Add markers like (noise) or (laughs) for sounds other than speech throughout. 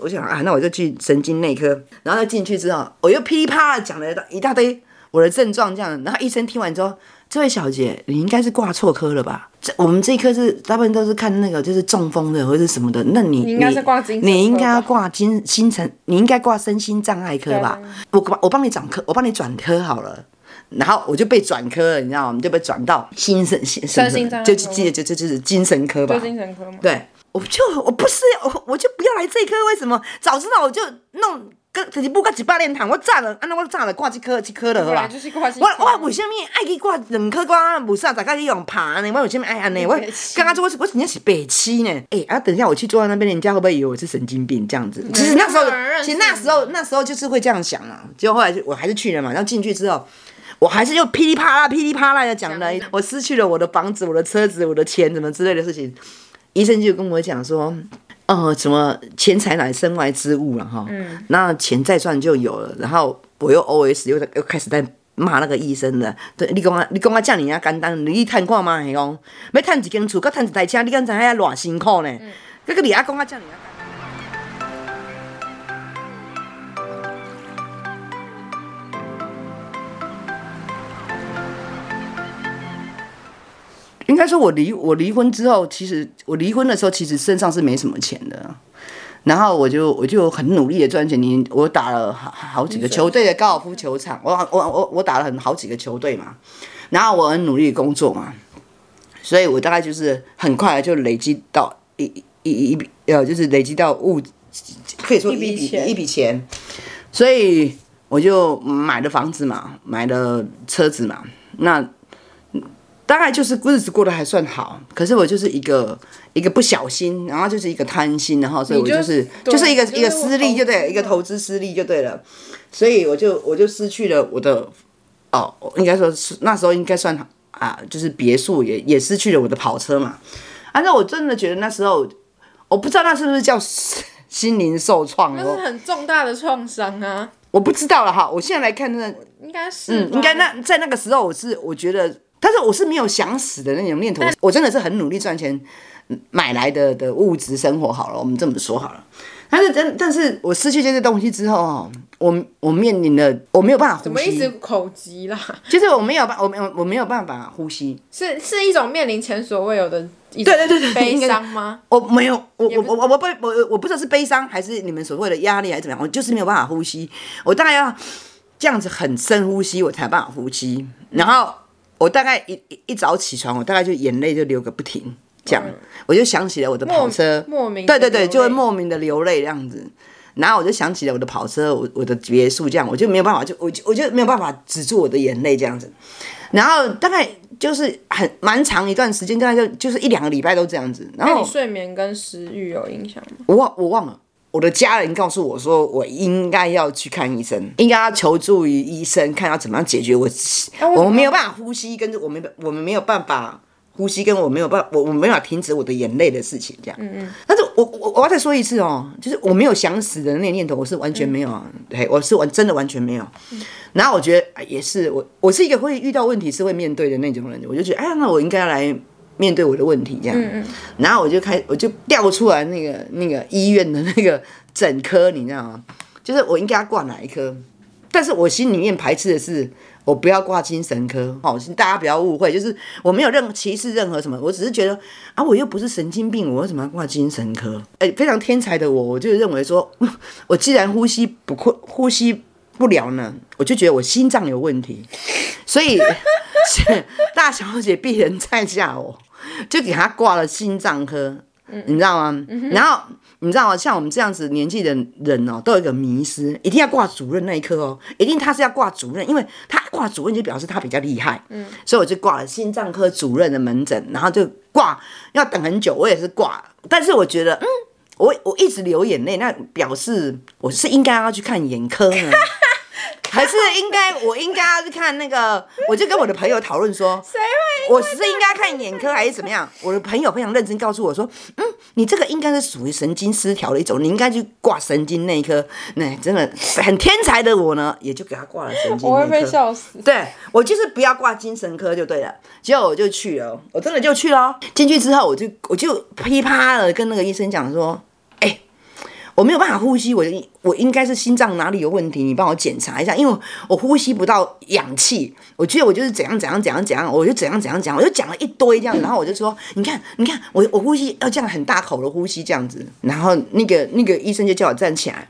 我想啊，那我就去神经内科，然后进去之后，我又噼里啪啦讲了一大堆我的症状，这样，然后医生听完之后，这位小姐，你应该是挂错科了吧？这我们这一科是大部分都是看那个就是中风的或者什么的，那你你应该是挂精神科，你应该要挂精心神，你应该挂身心障碍科吧？我我帮你转科，我帮你转科好了。然后我就被转科了，你知道吗？就被转到心神心神就就就就就是精神科吧。精神科嘛。对，我就我不是我我就不要来这一科，为什么？早知道我就弄跟直接不挂几八连堂，我炸了，啊那我炸了挂几科几科的好吧？我我为什么爱去挂两科挂？不是啊，大概用爬呢？我为什么爱安呢？我刚刚说我我人家是北七呢？哎啊，等一下我去坐在那边，人家会不会以为我是神经病这样子？其实那时候，其实那时候那时候就是会这样想啊。结果后来就我还是去了嘛，然后进去之后。我还是又噼里啪啦、噼里啪啦的讲了，我失去了我的房子、我的车子、我的钱，什么之类的事情。医生就跟我讲说，哦，什么钱财乃身外之物了哈，嗯，那钱再赚就有了。然后我又 OS 又又开始在骂那个医生了。对，你讲啊，你讲啊，这样啊简单，你去探看嘛，系讲要探一间厝，佮探一台车，你敢知影偌辛苦呢？这个你阿讲啊，这样啊。应该说，我离我离婚之后，其实我离婚的时候，其实身上是没什么钱的。然后我就我就很努力的赚钱，你我打了好好几个球队的高尔夫球场，我我我我打了很好几个球队嘛。然后我很努力的工作嘛，所以我大概就是很快就累积到一一一笔呃，就是累积到物，可以说一笔一笔钱。所以我就买了房子嘛，买了车子嘛，那。大概就是日子过得还算好，可是我就是一个一个不小心，然后就是一个贪心，然后所以我就是就，就是一个一个失利就对了，一个投资失利就对了，所以我就我就失去了我的哦，应该说是那时候应该算啊，就是别墅也也失去了我的跑车嘛。反正我真的觉得那时候，我不知道那是不是叫心灵受创，那是很重大的创伤啊。我不知道了哈，我现在来看那应该是嗯，应该那在那个时候我是我觉得。但是我是没有想死的那种念头，我真的是很努力赚钱买来的的物质生活好了，我们这么说好了。但是真，但是我失去这些东西之后哦，我我面临了我没有办法呼吸。怎么一直口急啦？就是我没有办，我没有我没有办法呼吸，是是一种面临前所未有的一对对对对悲伤吗？我没有，我我我我不我我不知道是悲伤还是你们所谓的压力还是怎么样，我就是没有办法呼吸。我大概要这样子很深呼吸，我才有办法呼吸，然后。我大概一一早起床，我大概就眼泪就流个不停，这样，我就想起了我的跑车，莫名对对对，就会莫名的流泪这样子，然后我就想起了我的跑车，我我的别墅这样，我就没有办法，就我就我就没有办法止住我的眼泪这样子，然后大概就是很蛮长一段时间，大概就就是一两个礼拜都这样子，然后你睡眠跟食欲有影响吗？我忘我忘了。我的家人告诉我说，我应该要去看医生，应该要求助于医生，看要怎么样解决我。我们没有办法呼吸，跟着我们我们没有办法呼吸，跟我没有办法，我我没有办法停止我的眼泪的事情，这样。嗯嗯。但是我我我要再说一次哦，就是我没有想死的那个念头，我是完全没有，对，我是完真的完全没有。然后我觉得也是，我我是一个会遇到问题是会面对的那种人，我就觉得，哎呀，那我应该要来。面对我的问题，这样，嗯嗯，然后我就开，我就调出来那个那个医院的那个诊科，你知道吗？就是我应该要挂哪一科？但是我心里面排斥的是，我不要挂精神科。好，大家不要误会，就是我没有任何歧视任何什么，我只是觉得啊，我又不是神经病，我为什么要挂精神科？哎，非常天才的我，我就认为说，(laughs) 我既然呼吸不困，呼吸不了呢，我就觉得我心脏有问题，所以是 (laughs) 大小姐必然在下我。就给他挂了心脏科，你知道吗？然后你知道吗？像我们这样子年纪的人哦，都有一个迷思，一定要挂主任那一科哦，一定他是要挂主任，因为他挂主任就表示他比较厉害。嗯，所以我就挂了心脏科主任的门诊，然后就挂，要等很久，我也是挂，但是我觉得，嗯，我我一直流眼泪，那表示我是应该要去看眼科呢。(laughs) 还是应该，我应该要去看那个，我就跟我的朋友讨论说？我是应该看眼科还是怎么样？我的朋友非常认真告诉我说，嗯，你这个应该是属于神经失调的一种，你应该去挂神经内科。那真的很天才的我呢，也就给他挂了神经内科。我会被笑死。对，我就是不要挂精神科就对了。结果我就去了，我真的就去了。进去之后，我就我就噼啪的跟那个医生讲说，我没有办法呼吸，我我应该是心脏哪里有问题，你帮我检查一下，因为我呼吸不到氧气，我觉得我就是怎样怎样怎样怎样，我就怎样怎样讲，我就讲了一堆这样，然后我就说，你看你看，我我呼吸要这样很大口的呼吸这样子，然后那个那个医生就叫我站起来。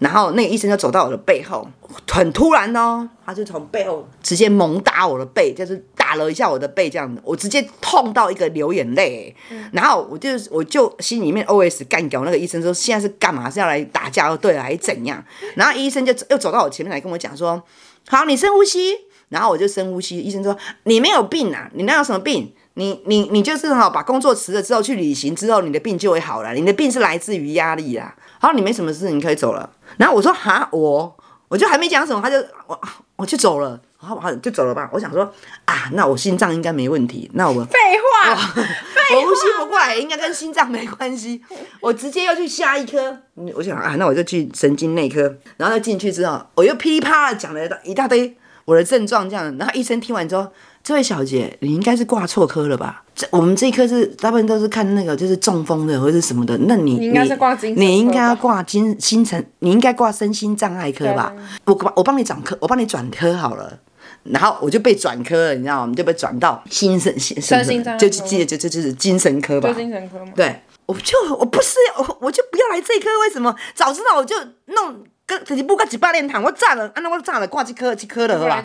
然后那个医生就走到我的背后，很突然哦，他就从背后直接猛打我的背，就是打了一下我的背这样子，我直接痛到一个流眼泪。嗯、然后我就我就心里面 OS 干掉那个医生说，现在是干嘛？是要来打架对了还是怎样？然后医生就又走到我前面来跟我讲说，好，你深呼吸。然后我就深呼吸，医生说你没有病啊，你那有什么病？你你你就是哈，把工作辞了之后去旅行之后，你的病就会好了。你的病是来自于压力啊。好，你没什么事，你可以走了。然后我说哈，我我就还没讲什么，他就我我就走了，好好就走了吧。我想说啊，那我心脏应该没问题。那我们废话，我，我呼吸不过来，应该跟心脏没关系。我直接要去下一科。我想啊，那我就去神经内科。然后他进去之后，我又噼里啪啦讲了一大堆我的症状，这样。然后医生听完之后。这位小姐，你应该是挂错科了吧？这我们这一科是大部分都是看那个就是中风的或者什么的。那你你应该是挂精神科，你应该要挂精心神，你应该挂身心障碍科吧？我我帮你转科，我帮你转科好了。然后我就被转科了，你知道吗？就被转到心神心神，就就就就就是精神科吧？精神科吗？对，我就我不是我我就不要来这一科，为什么？早知道我就弄。个就是不挂一百年堂，我早了，安那我早了挂一颗一颗了，好吧？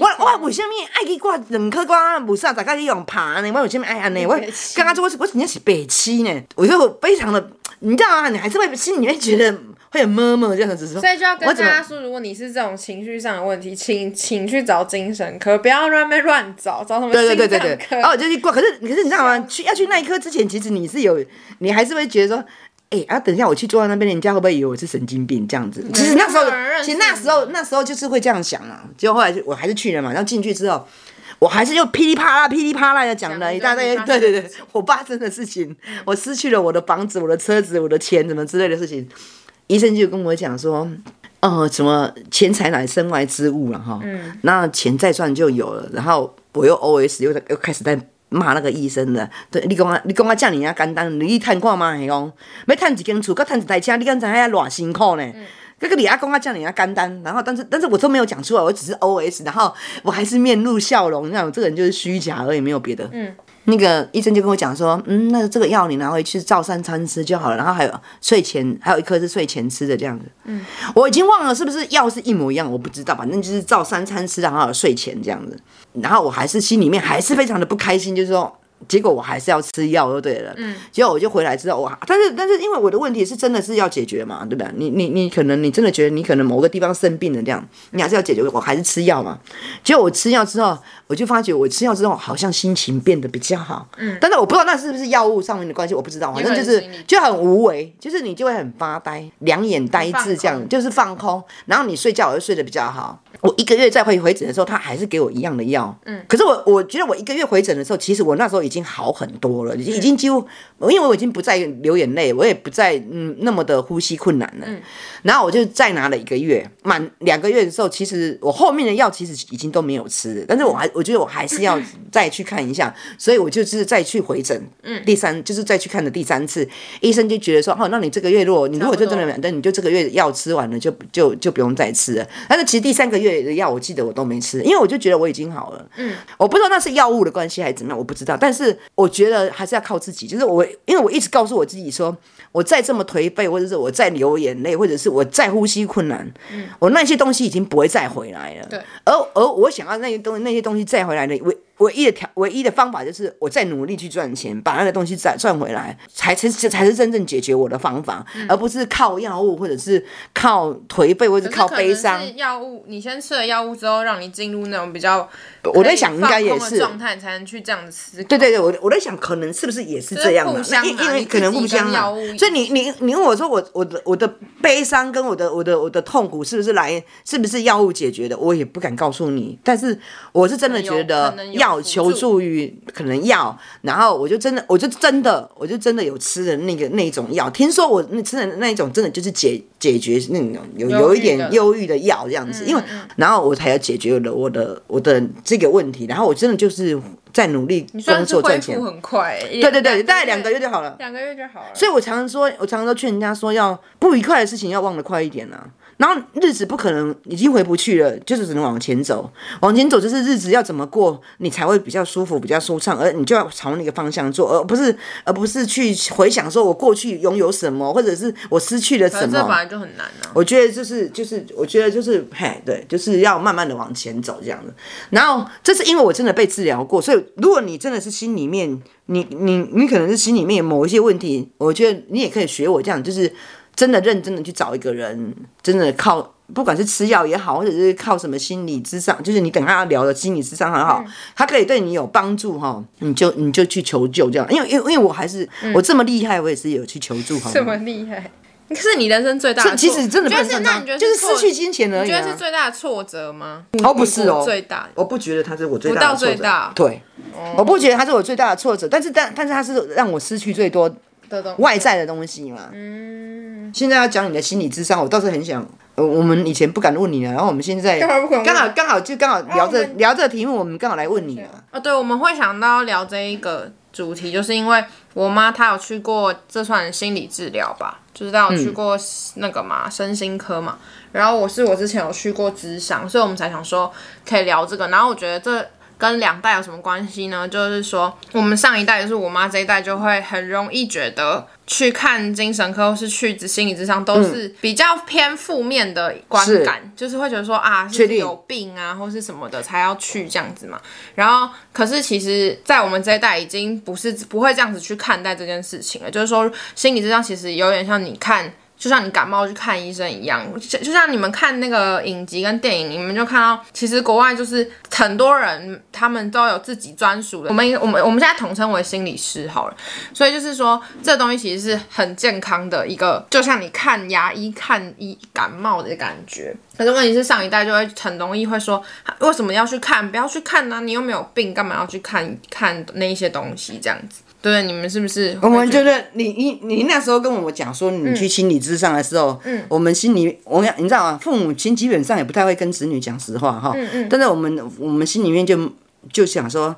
我我为什么爱去挂两科挂？无啥大家去用爬呢？我为什么爱安尼？我刚刚说我是我真的是北七呢，我就 (laughs) 非常的，你知道吗？你还是会心里面觉得会有闷闷这样子说。所以就要跟大家说，如果你是这种情绪上的问题，请请去找精神科，不要乱乱找，找什么科。对对对对对。哦，就去挂，可是可是你知道吗？去要去那一科之前，其实你是有，你还是会觉得说。哎、欸，啊，等一下，我去坐在那边，人家会不会以为我是神经病这样子？其实那时候，其实那时候，那时候就是会这样想啊。结果后来就我还是去了嘛。然后进去之后，我还是又噼里啪啦、噼里啪啦的讲了一大堆。对对对，我爸真的事情，我失去了我的房子、我的车子、我的钱，什么之类的事情。医生就跟我讲说，哦，什么钱财乃身外之物了哈。嗯。那钱再赚就有了。然后我又 OS 又又开始在。骂那个医生的，对，你讲啊，你讲啊，这么简单，你去探看嘛，系讲要探一间厝，佮趁一台车，你敢知影偌辛苦呢？这个你阿公啊，这样人家简单，然后，但是，但是我都没有讲出来，我只是 OS，然后我还是面露笑容，你看我这个人就是虚假而已，没有别的。嗯。那个医生就跟我讲说，嗯，那这个药你拿回去照三餐吃就好了，然后还有睡前还有一颗是睡前吃的这样子。嗯，我已经忘了是不是药是一模一样，我不知道，反正就是照三餐吃，然后睡前这样子。然后我还是心里面还是非常的不开心，就是说。结果我还是要吃药就对了。嗯，结果我就回来之后，哇！但是但是因为我的问题是真的是要解决嘛，对吧？你你你可能你真的觉得你可能某个地方生病了这样，你还是要解决。我还是吃药嘛。结果我吃药之后，我就发觉我吃药之后好像心情变得比较好。嗯，但是我不知道那是不是药物上面的关系，我不知道。反正就是就很无为，就是你就会很发呆，两眼呆滞这样，就是放空。然后你睡觉我就睡得比较好。我一个月再回回诊的时候，他还是给我一样的药。嗯，可是我我觉得我一个月回诊的时候，其实我那时候已经好很多了，已经已经几乎，因为我已经不再流眼泪，我也不再嗯那么的呼吸困难了。嗯，然后我就再拿了一个月，满两个月的时候，其实我后面的药其实已经都没有吃了，但是我还我觉得我还是要再去看一下，所以我就是再去回诊。嗯，第三就是再去看的第三次，医生就觉得说，哦，那你这个月如果你如果就真的没，那你就这个月药吃完了，就就就不用再吃了。但是其实第三个月的药，我记得我都没吃，因为我就觉得我已经好了。嗯，我不知道那是药物的关系还是怎么样，我不知道。但是我觉得还是要靠自己，就是我，因为我一直告诉我自己说，我再这么颓废，或者是我再流眼泪，或者是我再呼吸困难，嗯，我那些东西已经不会再回来了。对，而而我想要那些东西，那些东西再回来的，唯唯一的条，唯一的方法就是我再努力去赚钱，把那个东西再赚回来，才才才是真正解决我的方法，嗯，而不是靠药物，或者是靠颓废，或者是靠悲伤。药物，你先吃了药物之后，让你进入那种比较。我在想，应该也是状态才能去这样子思考。对对对，我我在想，可能是不是也是这样的？因因为可能互相啊。所以你你你问我说，我我的我的悲伤跟我的我的我的痛苦是不是来是不是药物解决的？我也不敢告诉你。但是我是真的觉得要求助于可能药，然后我就真的我就真的我就真的有吃的那个那种药。听说我那吃的那一种真的就是解解决那种有有一点忧郁的药这样子，因为然后我才要解决了我的我的。这个问题，然后我真的就是在努力工作赚钱。很快，对对对，大概两个月就好了。两个月就好了。所以我常常说，我常常都劝人家说，要不愉快的事情要忘得快一点啊。然后日子不可能已经回不去了，就是只能往前走。往前走就是日子要怎么过，你才会比较舒服、比较舒畅，而你就要朝那个方向做，而不是而不是去回想说我过去拥有什么，或者是我失去了什么。这本来就很难啊。我觉得就是就是，我觉得就是嘿，对，就是要慢慢的往前走这样子。然后这是因为我真的被治疗过，所以如果你真的是心里面，你你你可能是心里面有某一些问题，我觉得你也可以学我这样，就是。真的认真的去找一个人，真的靠不管是吃药也好，或者是靠什么心理智商，就是你等他聊的心理智商很好，嗯、他可以对你有帮助哈，你就你就去求救这样，因为因为因为我还是、嗯、我这么厉害，我也是有去求助，这么厉害，可是你人生最大的其实真的不是那你觉得就是失去金钱而已、啊，你觉得是最大的挫折吗？哦不是哦，最大，我不觉得他是我最大的挫折，对，哦、我不觉得他是我最大的挫折，但是但但是他是让我失去最多的外在的东西嘛，嗯。现在要讲你的心理智商，我倒是很想，呃，我们以前不敢问你啊，然后我们现在刚好刚好就刚好聊这聊这个题目，我们刚好来问你啊。哦，对，我们会想到聊这一个主题，就是因为我妈她有去过，这算心理治疗吧，就是她有去过那个嘛，身心科嘛。然后我是我之前有去过咨商，所以我们才想说可以聊这个。然后我觉得这跟两代有什么关系呢？就是说我们上一代，就是我妈这一代，就会很容易觉得。去看精神科或是去心理咨商，都是比较偏负面的观感，就是会觉得说啊，是有病啊，或是什么的才要去这样子嘛。然后，可是其实，在我们这一代已经不是不会这样子去看待这件事情了。就是说，心理咨商其实有点像你看。就像你感冒去看医生一样，就像你们看那个影集跟电影，你们就看到，其实国外就是很多人他们都有自己专属的，我们我们我们现在统称为心理师好了。所以就是说，这东西其实是很健康的一个，就像你看牙医看医感冒的感觉。可是问题是，上一代就会很容易会说，为什么要去看？不要去看呢、你又没有病，干嘛要去看看那一些东西这样子？对，你们是不是？我们觉得你你你那时候跟我们讲说你去心理智商的时候，嗯，我们心里我你知道啊？父母亲基本上也不太会跟子女讲实话哈，嗯嗯，但是我们我们心里面就就想说，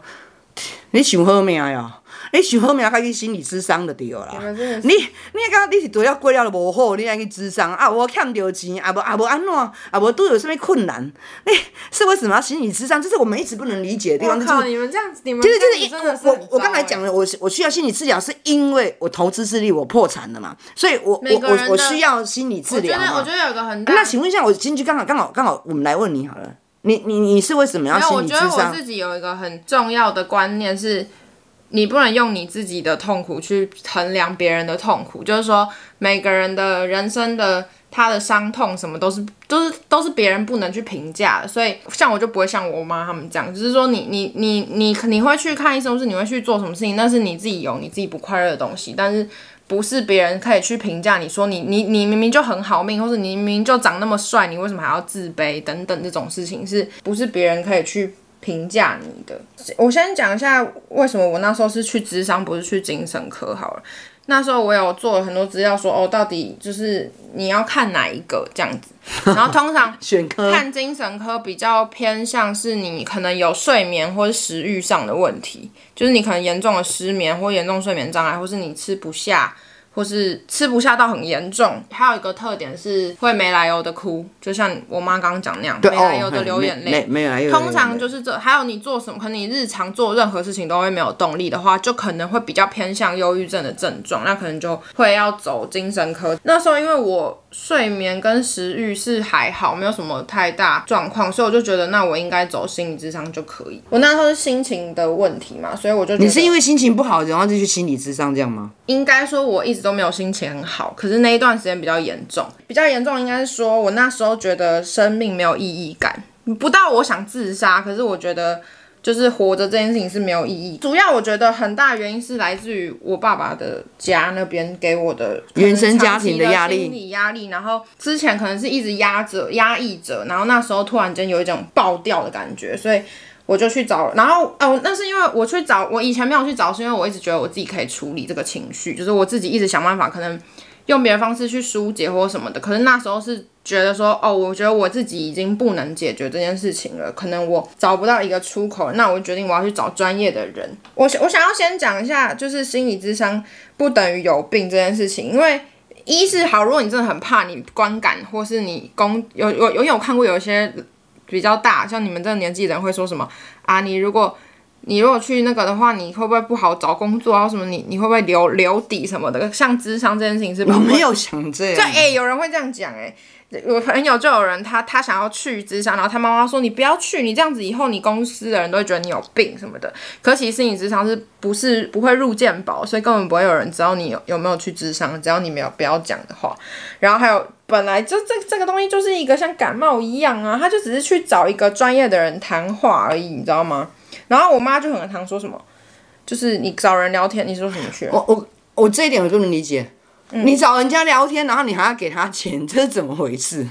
你想好命呀？你想好命，要去心理咨商就对了啦。你你刚刚你是都要过了都无好，你爱去咨商啊？我欠着钱，啊无啊无安怎，啊无都有什么困难？你是为什么要心理咨商？这是我们一直不能理解的地方。靠，你们这样子，你们就是就是我我刚才讲了，我我需要心理治疗，是因为我投资智力，我破产了嘛，所以我我我我需要心理治疗嘛。我觉得有个很大。那请问一下，我进去刚好刚好刚好，我们来问你好了，你你你是为什么要心理咨商？我觉得我自己有一个很重要的观念是。你不能用你自己的痛苦去衡量别人的痛苦，就是说每个人的人生的他的伤痛什么都是都是都是别人不能去评价的，所以像我就不会像我妈他们这样，就是说你你你你你会去看医生，是你会去做什么事情，那是你自己有你自己不快乐的东西，但是不是别人可以去评价你说你你你明明就很好命，或者你明明就长那么帅，你为什么还要自卑等等这种事情，是不是别人可以去？评价你的，我先讲一下为什么我那时候是去智商，不是去精神科好了。那时候我有做了很多资料说，说哦，到底就是你要看哪一个这样子。(laughs) 然后通常选科看精神科比较偏向是你可能有睡眠或者食欲上的问题，就是你可能严重的失眠或严重睡眠障碍，或是你吃不下。或是吃不下到很严重，还有一个特点是会没来由的哭，就像我妈刚刚讲那样，对没来由的流眼泪。没来由。通常就是这，还有你做什么，可能你日常做任何事情都会没有动力的话，就可能会比较偏向忧郁症的症状，那可能就会要走精神科。那时候因为我睡眠跟食欲是还好，没有什么太大状况，所以我就觉得那我应该走心理智商就可以。我那时候是心情的问题嘛，所以我就你是因为心情不好，然后就去心理智商这样吗？应该说我一直。都没有心情很好，可是那一段时间比较严重，比较严重应该是说我那时候觉得生命没有意义感，不到我想自杀，可是我觉得就是活着这件事情是没有意义。主要我觉得很大原因是来自于我爸爸的家那边给我的原生家庭的压力、心理压力，然后之前可能是一直压着、压抑着，然后那时候突然间有一种爆掉的感觉，所以。我就去找，然后哦，那是因为我去找，我以前没有去找，是因为我一直觉得我自己可以处理这个情绪，就是我自己一直想办法，可能用别的方式去疏解或什么的。可是那时候是觉得说，哦，我觉得我自己已经不能解决这件事情了，可能我找不到一个出口，那我就决定我要去找专业的人。我我想要先讲一下，就是心理咨商不等于有病这件事情，因为一是好，如果你真的很怕你观感，或是你公有有有有看过有一些比较大，像你们这个年纪的人会说什么啊？你如果你如果去那个的话，你会不会不好找工作啊？什么你你会不会留留底什么的？像智商这件事情是不，我没有想这样。就哎、欸，有人会这样讲哎、欸，我朋友就有人他他想要去智商，然后他妈妈说你不要去，你这样子以后你公司的人都会觉得你有病什么的。可其实你智商是不是不会入鉴保，所以根本不会有人知道你有有没有去智商，只要你没有不要讲的话。然后还有本来就这这个东西就是一个像感冒一样啊，他就只是去找一个专业的人谈话而已，你知道吗？然后我妈就很常说什么，就是你找人聊天，你说什么去？我我我这一点我就能理解，嗯、你找人家聊天，然后你还要给他钱，这是怎么回事？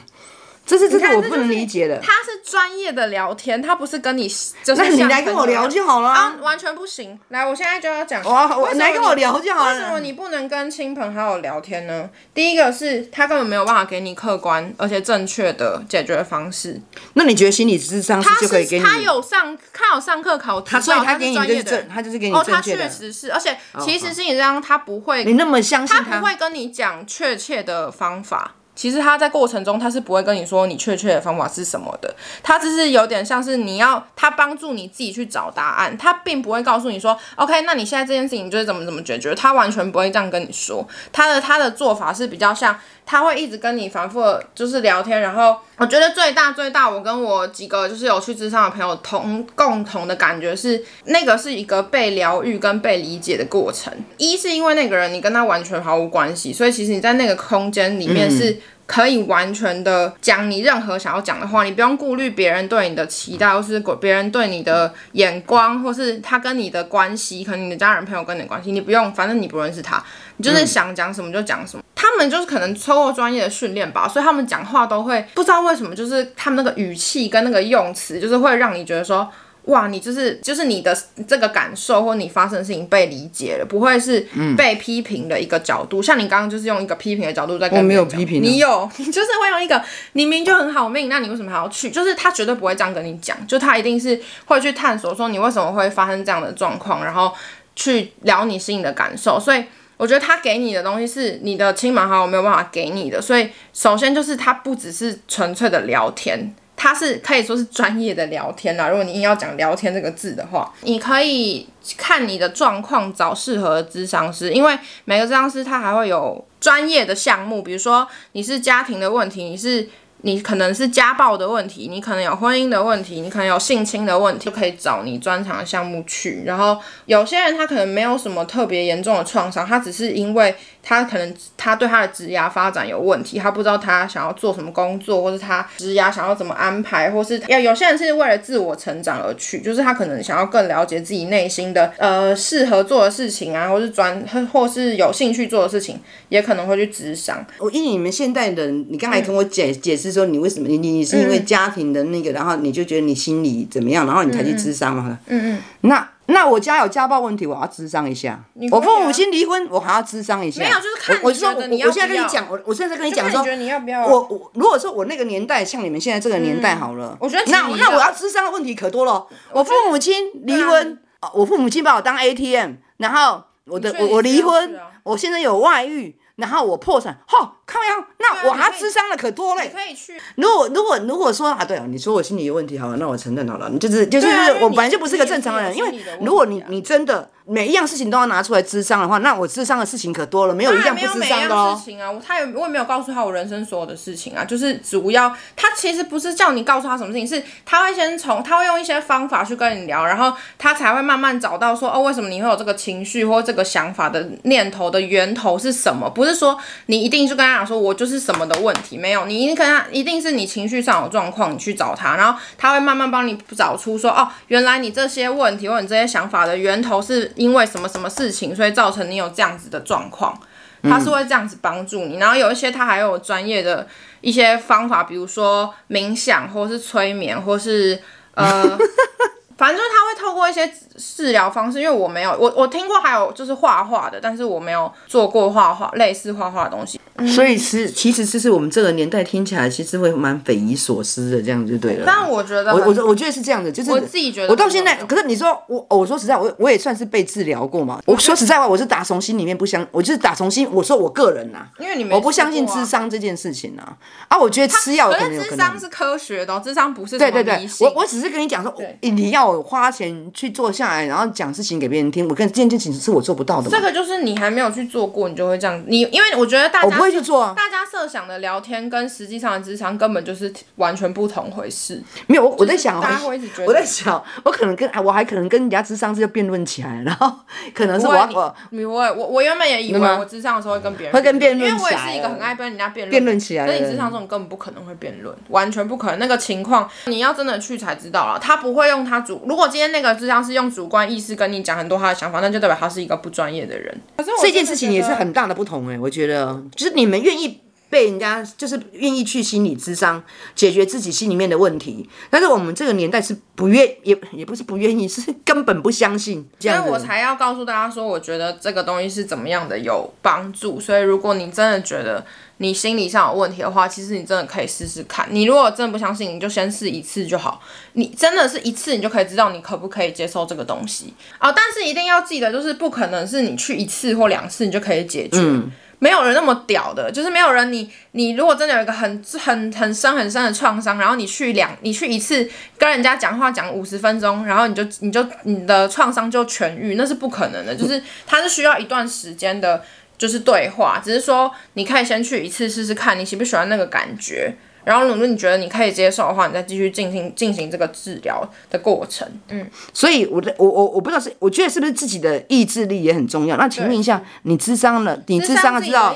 这是这是我不能理解的。他是专业的聊天，他不是跟你就是。那你来跟我聊就好了啊！完全不行。来，我现在就要讲。哇，我来跟我聊就好了。为什么你不能跟亲朋好友聊天呢？第一个是他根本没有办法给你客观而且正确的解决方式。那你觉得心理咨商师就可以给你？他有上，他有上课考，他所以他给你就是正，他就是给你正确的。哦，他确实是，而且其实心理智商他不会，你那么相信他，他不会跟你讲确切的方法。其实他在过程中，他是不会跟你说你确切的方法是什么的，他只是有点像是你要他帮助你自己去找答案，他并不会告诉你说，OK，那你现在这件事情就是怎么怎么解决，他完全不会这样跟你说，他的他的做法是比较像。他会一直跟你反复的就是聊天，然后我觉得最大最大，我跟我几个就是有去咨商的朋友同共同的感觉是，那个是一个被疗愈跟被理解的过程。一是因为那个人你跟他完全毫无关系，所以其实你在那个空间里面是可以完全的讲你任何想要讲的话，你不用顾虑别人对你的期待，或是别人对你的眼光，或是他跟你的关系，可能你的家人朋友跟你的关系，你不用，反正你不认识他，你就是想讲什么就讲什么。他们就是可能受过专业的训练吧，所以他们讲话都会不知道为什么，就是他们那个语气跟那个用词，就是会让你觉得说，哇，你就是就是你的这个感受或你发生的事情被理解了，不会是被批评的一个角度。嗯、像你刚刚就是用一个批评的角度在跟，我没有批评，你有，你 (laughs) 就是会用一个你明明就很好命，那你为什么还要去？就是他绝对不会这样跟你讲，就他一定是会去探索说你为什么会发生这样的状况，然后去聊你心里的感受，所以。我觉得他给你的东西是你的亲朋好友没有办法给你的，所以首先就是他不只是纯粹的聊天，他是可以说是专业的聊天啦。(laughs) 如果你硬要讲聊天这个字的话，你可以看你的状况找适合的咨商师，因为每个咨商师他还会有专业的项目，比如说你是家庭的问题，你是。你可能是家暴的问题，你可能有婚姻的问题，你可能有性侵的问题，就可以找你专长的项目去。然后有些人他可能没有什么特别严重的创伤，他只是因为他可能他对他的职涯发展有问题，他不知道他想要做什么工作，或是他职涯想要怎么安排，或是要有些人是为了自我成长而去，就是他可能想要更了解自己内心的呃适合做的事情啊，或是专或是有兴趣做的事情，也可能会去职商。我因为你们现代人，你刚才跟我解、嗯、解释。说你为什么你你是因为家庭的那个，嗯、然后你就觉得你心里怎么样，然后你才去咨商嘛？嗯嗯。那那我家有家暴问题，我要咨商一下。啊、我父母亲离婚，我还要咨商一下。没有，就是看我，我说我，我现在跟你讲，我我现在跟你讲说，你，你要不要？我我如果说我那个年代像你们现在这个年代好了，嗯、我觉得那那我要咨商的问题可多了。我父母亲离婚，啊、我父母亲把我当 ATM，然后我的我我离婚，我现在有外遇。然后我破产，吼，靠呀，那我还智商的可多嘞。可以去。如果如果如果说啊，对啊，你说我心理有问题，好了，那我承认好了，你就是就是我本来就不是个正常人，因为如果你你真的。每一样事情都要拿出来智商的话，那我智商的事情可多了，没有一样不智商的哦。事情啊，他也我也没有告诉他我人生所有的事情啊，就是主要他其实不是叫你告诉他什么事情，是他会先从他会用一些方法去跟你聊，然后他才会慢慢找到说哦，为什么你会有这个情绪或这个想法的念头的源头是什么？不是说你一定就跟他讲说我就是什么的问题，没有，你一定跟他一定是你情绪上有状况，你去找他，然后他会慢慢帮你找出说哦，原来你这些问题或你这些想法的源头是。因为什么什么事情，所以造成你有这样子的状况，他是会这样子帮助你。然后有一些他还有专业的一些方法，比如说冥想，或是催眠，或是呃，(laughs) 反正就是他会透过一些治疗方式。因为我没有，我我听过还有就是画画的，但是我没有做过画画类似画画的东西。所以是其实这是我们这个年代听起来其实会蛮匪夷所思的，这样就对了。但我觉得，我我我觉得是这样的，就是我自己觉得，我到现在，可是你说我，我说实在，我我也算是被治疗过嘛。我说实在话，我是打从心里面不相，我就是打从心，我说我个人呐，因为你我不相信智商这件事情啊。啊，我觉得吃药可能有可能。咨商是科学的，智商不是对对对，我我只是跟你讲说，你要花钱去做下来，然后讲事情给别人听，我跟这件事情是我做不到的。这个就是你还没有去做过，你就会这样。你因为我觉得大家会去做啊，大家。设想的聊天跟实际上的智商根本就是完全不同回事。没有，我我在想，大家会一直觉得，我在想，我可能跟我还可能跟人家智商是要辩论起来，然后可能是我我我我我原本也以为我智商的时候会跟别人会跟辩论起来，因为我也是一个很爱跟人家辩论辩论起来。跟你智商这种根本不可能会辩论，完全不可能。那个情况你要真的去才知道了。他不会用他主，如果今天那个智商是用主观意识跟你讲很多他的想法，那就代表他是一个不专业的人。可是这件事情也是很大的不同哎、欸，我觉得就是你们愿意。被人家就是愿意去心理咨商解决自己心里面的问题，但是我们这个年代是不愿也也不是不愿意，是根本不相信。所以我才要告诉大家说，我觉得这个东西是怎么样的有帮助。所以如果你真的觉得你心理上有问题的话，其实你真的可以试试看。你如果真的不相信，你就先试一次就好。你真的是一次，你就可以知道你可不可以接受这个东西啊、哦！但是一定要记得，就是不可能是你去一次或两次你就可以解决。嗯没有人那么屌的，就是没有人你。你如果真的有一个很很很深很深的创伤，然后你去两你去一次跟人家讲话讲五十分钟，然后你就你就你的创伤就痊愈，那是不可能的。就是它是需要一段时间的，就是对话。只是说你可以先去一次试试看，你喜不喜欢那个感觉。然后，如果你觉得你可以接受的话，你再继续进行进行这个治疗的过程。嗯，所以我的我我我不知道是，我觉得是不是自己的意志力也很重要。那请问一下，你智商了，你智商了之后，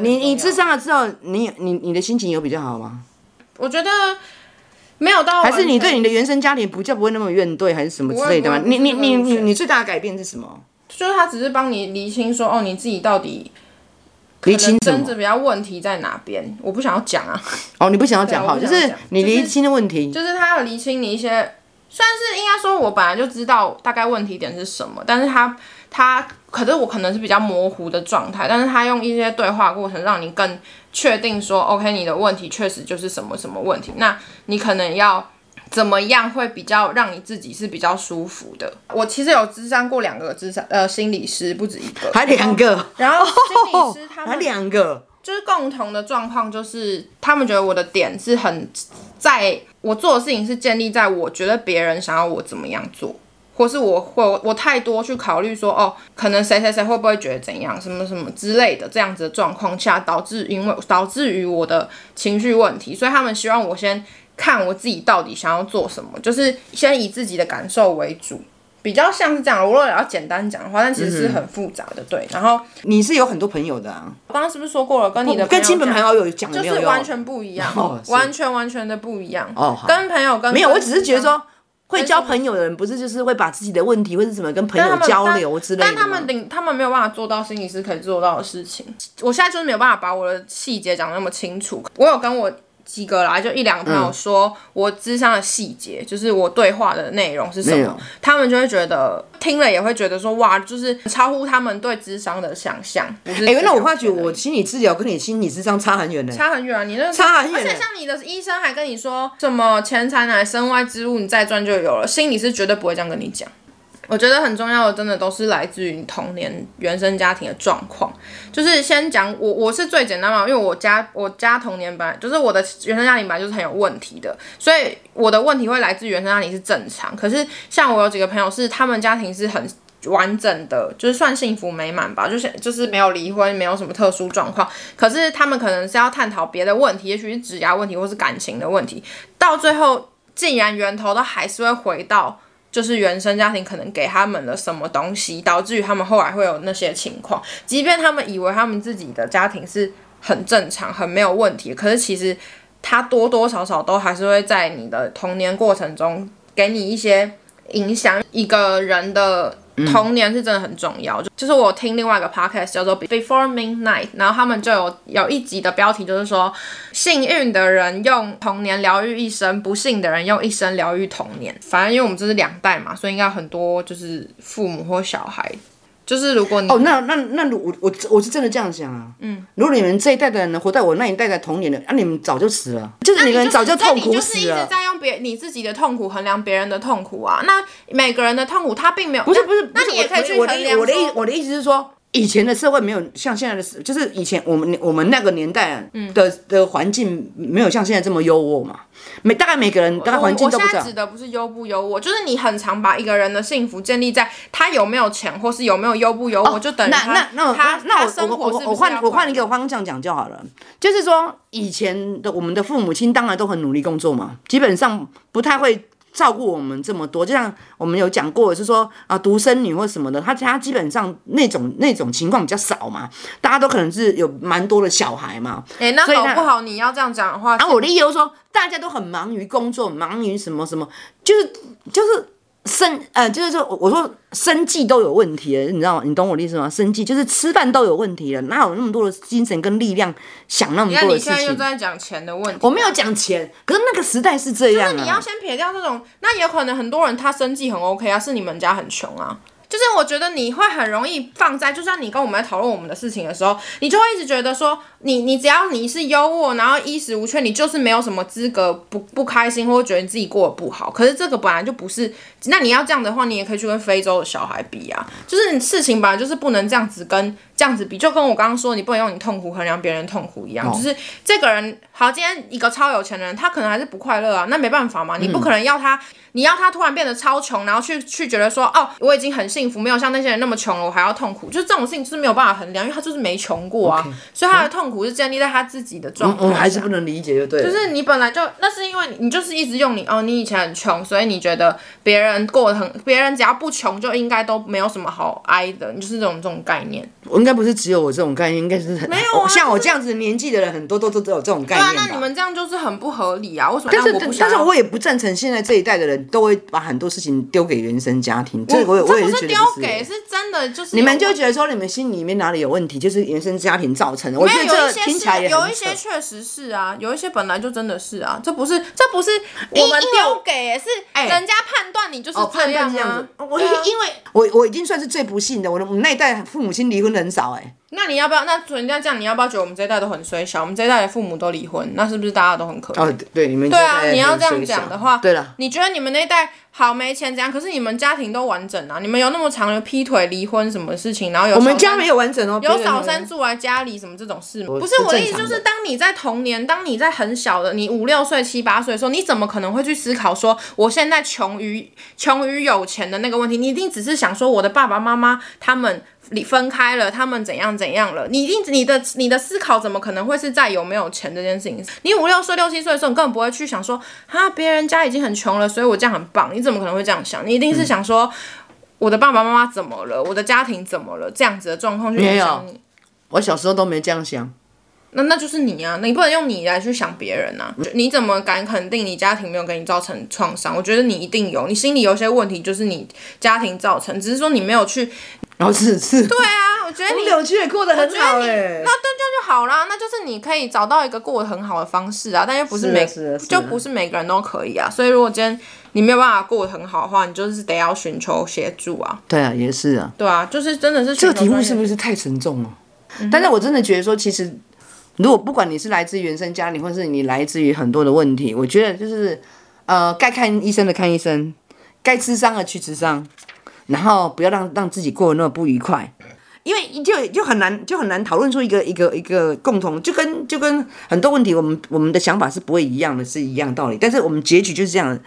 你你智商了之后，你你你的心情有比较好吗？我觉得没有到，还是你对你的原生家庭不叫不会那么怨怼，还是什么之类的吗？你你你你你最大的改变是什么？就是他只是帮你厘清说，哦，你自己到底。厘清真正比较问题在哪边？我不想要讲啊。(laughs) 哦，你不想要讲好，就是你厘清的问题，就是、就是、他要厘清你一些，算是应该说，我本来就知道大概问题点是什么，但是他他，可是我可能是比较模糊的状态，但是他用一些对话过程让你更确定说，OK，你的问题确实就是什么什么问题，那你可能要。怎么样会比较让你自己是比较舒服的？我其实有咨商过两个咨商呃心理师，不止一个，还两个。然后心理师他们 (laughs) 还两个，就是共同的状况，就是他们觉得我的点是很在我做的事情是建立在我觉得别人想要我怎么样做，或是我会我，我太多去考虑说哦，可能谁谁谁会不会觉得怎样，什么什么之类的这样子的状况下，导致因为导致于我的情绪问题，所以他们希望我先。看我自己到底想要做什么，就是先以自己的感受为主，比较像是这样。我如果要简单讲的话，但其实是很复杂的，对。然后你是有很多朋友的啊，我刚刚是不是说过了？跟你的跟亲朋好友讲，就是完全不一样，哦、完全完全的不一样。哦，跟朋友跟没有，我只是觉得说会交朋友的人，不是就是会把自己的问题或者什么跟朋友交流之类的。但他们顶，他们没有办法做到心理师可以做到的事情。我现在就是没有办法把我的细节讲得那么清楚。我有跟我。几个啦，就一两个朋友说，我智商的细节、嗯，就是我对话的内容是什么，他们就会觉得听了也会觉得说，哇，就是超乎他们对智商的想象。哎、欸，那我发觉我心理治疗跟你心理智商差很远呢，差很远啊！你那个差很远，而且像你的医生还跟你说什么钱财乃身外之物，你再赚就有了，心理是绝对不会这样跟你讲。我觉得很重要的，真的都是来自于童年原生家庭的状况。就是先讲我，我是最简单嘛，因为我家我家童年本来就是我的原生家庭本来就是很有问题的，所以我的问题会来自原生家庭是正常。可是像我有几个朋友是他们家庭是很完整的，就是算幸福美满吧，就是就是没有离婚，没有什么特殊状况。可是他们可能是要探讨别的问题，也许是职业问题或是感情的问题，到最后竟然源头都还是会回到。就是原生家庭可能给他们了什么东西，导致于他们后来会有那些情况。即便他们以为他们自己的家庭是很正常、很没有问题，可是其实他多多少少都还是会在你的童年过程中给你一些影响。一个人的。童年是真的很重要，就就是我听另外一个 podcast 叫做 Before Midnight，然后他们就有有一集的标题就是说，幸运的人用童年疗愈一生，不幸的人用一生疗愈童年。反正因为我们这是两代嘛，所以应该很多就是父母或小孩就是如果你哦，那那那我我我是真的这样想啊。嗯，如果你们这一代的人活在我那一代的童年的，那、啊、你们早就死了，就是你们早就痛苦死了。你就是一直在用别你自己的痛苦衡量别人的痛苦啊。那每个人的痛苦他并没有，不是不是，那你也可以去衡量我的意我的意思是说。以前的社会没有像现在的，就是以前我们我们那个年代的的环境没有像现在这么优渥嘛。每大概每个人大概环境都不。我现在指的不是优不优渥，就是你很常把一个人的幸福建立在他有没有钱，或是有没有优不优渥，就等于他那那那他那我我我我换我换一个方向讲就好了。就是说以前的我们的父母亲当然都很努力工作嘛，基本上不太会。照顾我们这么多，就像我们有讲过，是说啊，独生女或什么的，他他基本上那种那种情况比较少嘛，大家都可能是有蛮多的小孩嘛。哎、欸，那搞不好你要这样讲的话，啊，我的意思是说，大家都很忙于工作，忙于什么什么，就是就是。生呃，就是说，我说生计都有问题了，你知道吗？你懂我的意思吗？生计就是吃饭都有问题了，哪有那么多的精神跟力量想那么多的事情？你现在又在讲钱的问题啊。我没有讲钱，可是那个时代是这样啊。就是你要先撇掉这种，那也有可能很多人他生计很 OK 啊，是你们家很穷啊。就是我觉得你会很容易放在，就像你跟我们在讨论我们的事情的时候，你就会一直觉得说，你你只要你是优渥，然后衣食无缺，你就是没有什么资格不不开心，或者觉得你自己过得不好。可是这个本来就不是，那你要这样的话，你也可以去跟非洲的小孩比啊。就是你事情本来就是不能这样子跟这样子比，就跟我刚刚说，你不能用你痛苦衡量别人痛苦一样。哦、就是这个人好，今天一个超有钱的人，他可能还是不快乐啊，那没办法嘛，你不可能要他。嗯你要他突然变得超穷，然后去去觉得说，哦，我已经很幸福，没有像那些人那么穷了，我还要痛苦，就是这种事情就是没有办法衡量，因为他就是没穷过啊，Okay. 所以他的痛苦是建立在他自己的状态。我还是不能理解，就对。就是你本来就那是因为你就是一直用你哦，你以前很穷，所以你觉得别人过得很，别人只要不穷就应该都没有什么好挨的，你就是这种这种概念。我应该不是只有我这种概念，应该是很没有啊，像我这样子年纪的人很多都都都有这种概念。那你们这样就是很不合理啊，为什么？但是但是我也不赞成现在这一代的人都会把很多。事情丢给原生家庭，这个我我也是觉得丢给是真的，就是你们就觉得说你们心里面哪里有问题，就是原生家庭造成的。我觉得这听起来也有一些确实是啊，有一些本来就真的是啊，这不是这不是我们丢给，是人家判断你就是这样啊。我因为我我已经算是最不幸的，我的我们那一代父母亲离婚的很少哎。那你要不要？那人家这样，你要不要觉得我们这一代都很衰小？我们这一代的父母都离婚，那是不是大家都很可怜？哦，对，你们对啊，你要这样讲的话，对了，你觉得你们那一代好没钱怎样？可是你们家庭都完整啊，你们有那么长的劈腿、离婚什么事情？然后有我们家没有完整哦，有小三住来家里什么这种事吗？不是我的意思，就是当你在童年，当你在很小的，你五六岁、七八岁的时候，你怎么可能会去思考说我现在穷于穷于有钱的那个问题？你一定只是想说我的爸爸妈妈他们。你分开了，他们怎样怎样了？你一定你的你的思考怎么可能会是在有没有钱这件事情？你五六岁、六七岁的时候，你根本不会去想说，哈，别人家已经很穷了，所以我这样很棒。你怎么可能会这样想？你一定是想说，嗯、我的爸爸妈妈怎么了？我的家庭怎么了？这样子的状况去影响你。我小时候都没这样想。那那就是你啊，你不能用你来去想别人啊。你怎么敢肯定你家庭没有给你造成创伤？我觉得你一定有，你心里有些问题，就是你家庭造成，只是说你没有去。然后是是，对啊，我觉得你扭曲也过得很好哎，那这样就好啦，那就是你可以找到一个过得很好的方式啊，但又不是每是就不是每个人都可以啊，所以如果今天你没有办法过得很好的话，你就是得要寻求协助啊。对啊，也是啊。对啊，就是真的是这个题目是不是太沉重了？嗯、但是我真的觉得说，其实如果不管你是来自原生家庭，或是你来自于很多的问题，我觉得就是呃，该看医生的看医生，该吃伤的去咨商。然后不要让让自己过得那么不愉快，因为就就很难就很难讨论出一个一个一个共同，就跟就跟很多问题，我们我们的想法是不会一样的，是一样道理。但是我们结局就是这样，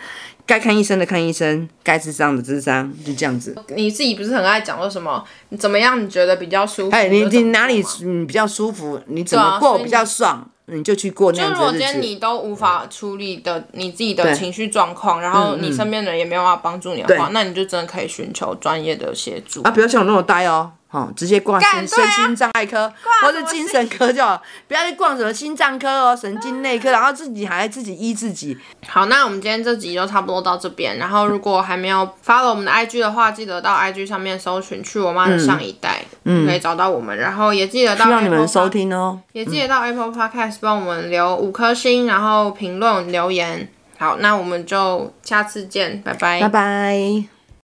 该看医生的看医生，该智商的智商，就这样子。你自己不是很爱讲说什么？你怎么样？你觉得比较舒服？哎，你你哪里嗯比较舒服？你怎么过比较爽？你就去过那样子。就如果今天你都无法处理的你自己的情绪状况，然后你身边的人也没有办法帮助你的话，那你就真的可以寻求专业的协助。啊，不要像我那么呆哦。哦，直接挂神身心障碍科，或者精神科就好，不要去逛什么心脏科哦、神经内科，然后自己还自己医自己。好，那我们今天这集就差不多到这边。然后如果还没有 follow 我们的 IG 的话，记得到 IG 上面搜寻“去我妈的上一代”，嗯，可以找到我们。然后也记得到，你们收听哦。也记得到 Apple Podcast 帮我们留五颗星，然后评论留言。好，那我们就下次见，拜拜，拜拜。